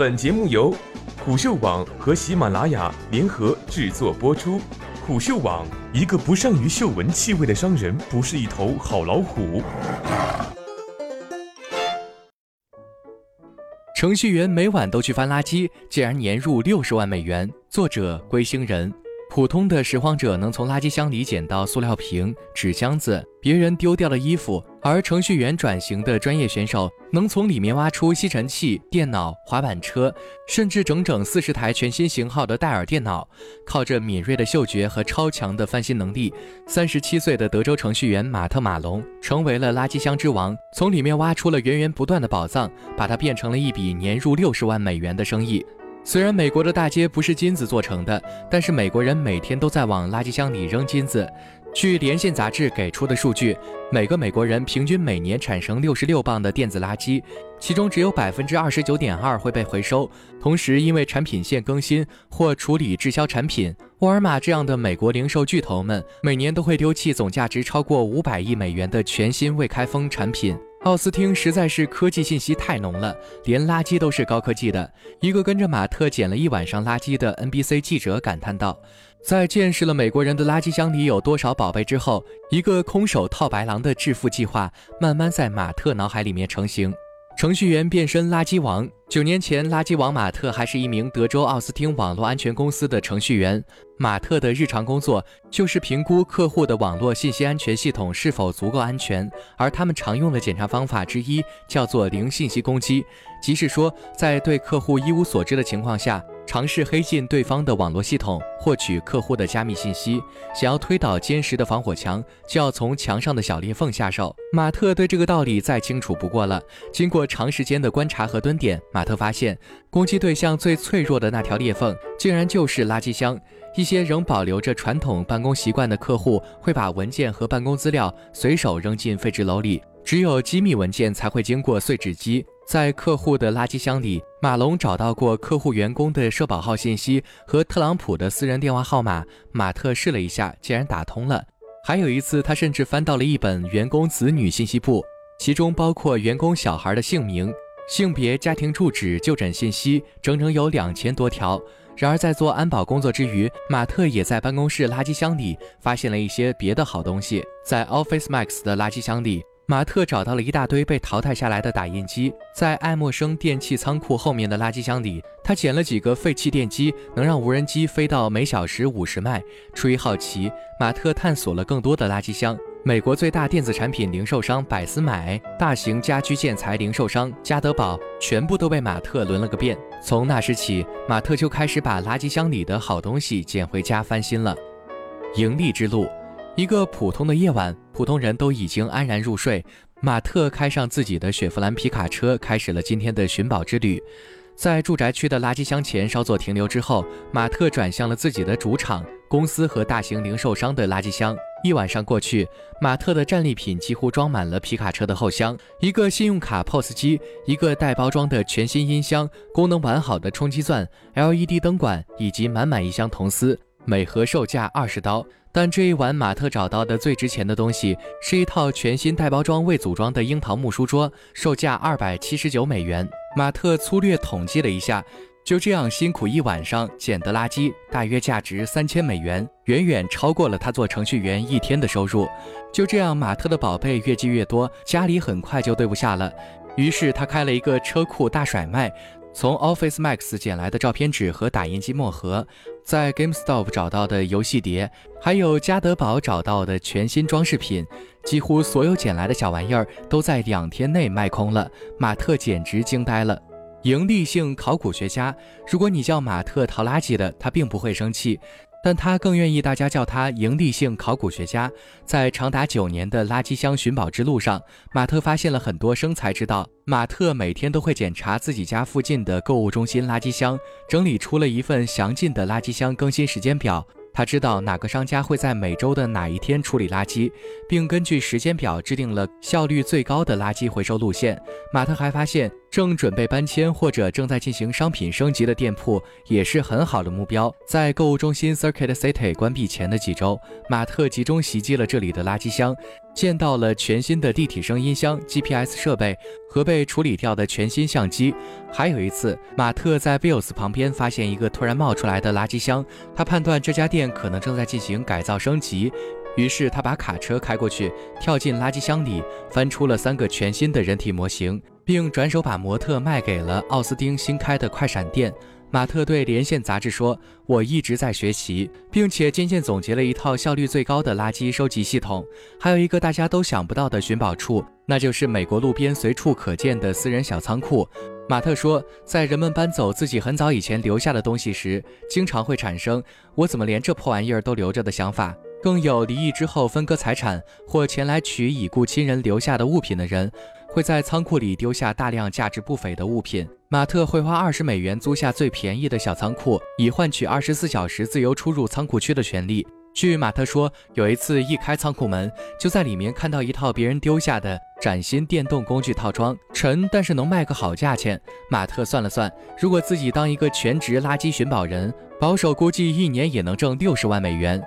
本节目由虎嗅网和喜马拉雅联合制作播出。虎嗅网：一个不善于嗅闻气味的商人，不是一头好老虎。程序员每晚都去翻垃圾，竟然年入六十万美元。作者：龟星人。普通的拾荒者能从垃圾箱里捡到塑料瓶、纸箱子、别人丢掉的衣服，而程序员转型的专业选手能从里面挖出吸尘器、电脑、滑板车，甚至整整四十台全新型号的戴尔电脑。靠着敏锐的嗅觉和超强的翻新能力，三十七岁的德州程序员马特·马龙成为了垃圾箱之王，从里面挖出了源源不断的宝藏，把它变成了一笔年入六十万美元的生意。虽然美国的大街不是金子做成的，但是美国人每天都在往垃圾箱里扔金子。据《连线》杂志给出的数据，每个美国人平均每年产生六十六磅的电子垃圾，其中只有百分之二十九点二会被回收。同时，因为产品线更新或处理滞销产品，沃尔玛这样的美国零售巨头们每年都会丢弃总价值超过五百亿美元的全新未开封产品。奥斯汀实在是科技信息太浓了，连垃圾都是高科技的。一个跟着马特捡了一晚上垃圾的 NBC 记者感叹道：“在见识了美国人的垃圾箱里有多少宝贝之后，一个空手套白狼的致富计划慢慢在马特脑海里面成型。”程序员变身垃圾王。九年前，垃圾王马特还是一名德州奥斯汀网络安全公司的程序员。马特的日常工作就是评估客户的网络信息安全系统是否足够安全，而他们常用的检查方法之一叫做零信息攻击，即是说，在对客户一无所知的情况下。尝试黑进对方的网络系统，获取客户的加密信息。想要推倒坚实的防火墙，就要从墙上的小裂缝下手。马特对这个道理再清楚不过了。经过长时间的观察和蹲点，马特发现攻击对象最脆弱的那条裂缝，竟然就是垃圾箱。一些仍保留着传统办公习惯的客户，会把文件和办公资料随手扔进废纸篓里。只有机密文件才会经过碎纸机。在客户的垃圾箱里，马龙找到过客户员工的社保号信息和特朗普的私人电话号码。马特试了一下，竟然打通了。还有一次，他甚至翻到了一本员工子女信息簿，其中包括员工小孩的姓名、性别、家庭住址、就诊信息，整整有两千多条。然而，在做安保工作之余，马特也在办公室垃圾箱里发现了一些别的好东西。在 Office Max 的垃圾箱里。马特找到了一大堆被淘汰下来的打印机，在爱默生电器仓库后面的垃圾箱里，他捡了几个废弃电机，能让无人机飞到每小时五十迈。出于好奇，马特探索了更多的垃圾箱。美国最大电子产品零售商百思买、大型家居建材零售商家得宝，全部都被马特轮了个遍。从那时起，马特就开始把垃圾箱里的好东西捡回家翻新了。盈利之路。一个普通的夜晚，普通人都已经安然入睡。马特开上自己的雪佛兰皮卡车，开始了今天的寻宝之旅。在住宅区的垃圾箱前稍作停留之后，马特转向了自己的主场——公司和大型零售商的垃圾箱。一晚上过去，马特的战利品几乎装满了皮卡车的后箱：一个信用卡 POS 机，一个带包装的全新音箱，功能完好的冲击钻，LED 灯管，以及满满一箱铜丝，每盒售价二十刀。但这一晚，马特找到的最值钱的东西是一套全新带包装未组装的樱桃木书桌，售价二百七十九美元。马特粗略统计了一下，就这样辛苦一晚上捡的垃圾，大约价值三千美元，远远超过了他做程序员一天的收入。就这样，马特的宝贝越积越多，家里很快就堆不下了。于是他开了一个车库大甩卖。从 Office Max 捡来的照片纸和打印机墨盒，在 GameStop 找到的游戏碟，还有家得宝找到的全新装饰品，几乎所有捡来的小玩意儿都在两天内卖空了。马特简直惊呆了。盈利性考古学家，如果你叫马特淘垃圾的，他并不会生气。但他更愿意大家叫他盈利性考古学家。在长达九年的垃圾箱寻宝之路上，马特发现了很多生财之道。马特每天都会检查自己家附近的购物中心垃圾箱，整理出了一份详尽的垃圾箱更新时间表。他知道哪个商家会在每周的哪一天处理垃圾，并根据时间表制定了效率最高的垃圾回收路线。马特还发现，正准备搬迁或者正在进行商品升级的店铺也是很好的目标。在购物中心 Circuit City 关闭前的几周，马特集中袭击了这里的垃圾箱，见到了全新的立体声音箱、GPS 设备和被处理掉的全新相机。还有一次，马特在 Bills 旁边发现一个突然冒出来的垃圾箱，他判断这家店可能正在进行改造升级。于是他把卡车开过去，跳进垃圾箱里，翻出了三个全新的人体模型，并转手把模特卖给了奥斯汀新开的快闪店。马特对《连线》杂志说：“我一直在学习，并且渐渐总结了一套效率最高的垃圾收集系统。还有一个大家都想不到的寻宝处，那就是美国路边随处可见的私人小仓库。”马特说：“在人们搬走自己很早以前留下的东西时，经常会产生‘我怎么连这破玩意儿都留着’的想法。”更有离异之后分割财产或前来取已故亲人留下的物品的人，会在仓库里丢下大量价值不菲的物品。马特会花二十美元租下最便宜的小仓库，以换取二十四小时自由出入仓库区的权利。据马特说，有一次一开仓库门，就在里面看到一套别人丢下的崭新电动工具套装，沉但是能卖个好价钱。马特算了算，如果自己当一个全职垃圾寻宝人，保守估计一年也能挣六十万美元。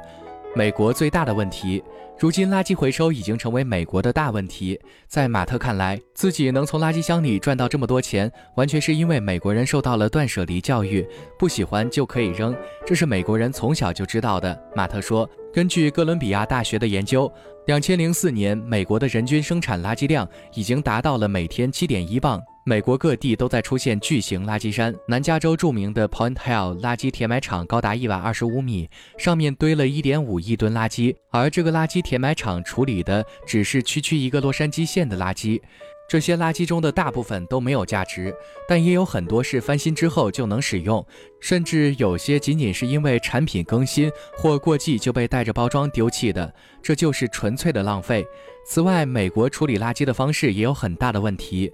美国最大的问题，如今垃圾回收已经成为美国的大问题。在马特看来，自己能从垃圾箱里赚到这么多钱，完全是因为美国人受到了断舍离教育，不喜欢就可以扔，这是美国人从小就知道的。马特说，根据哥伦比亚大学的研究，两千零四年美国的人均生产垃圾量已经达到了每天七点一磅。美国各地都在出现巨型垃圾山。南加州著名的 Point Hill 垃圾填埋场高达一百二十五米，上面堆了一点五亿吨垃圾，而这个垃圾填埋场处理的只是区区一个洛杉矶县的垃圾。这些垃圾中的大部分都没有价值，但也有很多是翻新之后就能使用，甚至有些仅仅是因为产品更新或过季就被带着包装丢弃的，这就是纯粹的浪费。此外，美国处理垃圾的方式也有很大的问题。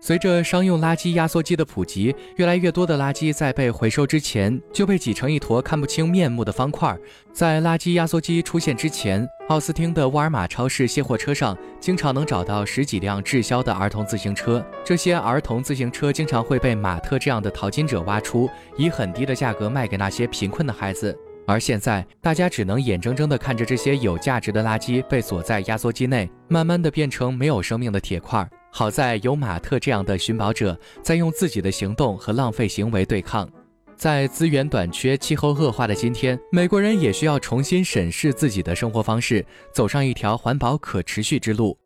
随着商用垃圾压缩机的普及，越来越多的垃圾在被回收之前就被挤成一坨看不清面目的方块。在垃圾压缩机出现之前，奥斯汀的沃尔玛超市卸货车上经常能找到十几辆滞销的儿童自行车。这些儿童自行车经常会被马特这样的淘金者挖出，以很低的价格卖给那些贫困的孩子。而现在，大家只能眼睁睁地看着这些有价值的垃圾被锁在压缩机内，慢慢地变成没有生命的铁块。好在有马特这样的寻宝者在用自己的行动和浪费行为对抗。在资源短缺、气候恶化的今天，美国人也需要重新审视自己的生活方式，走上一条环保可持续之路。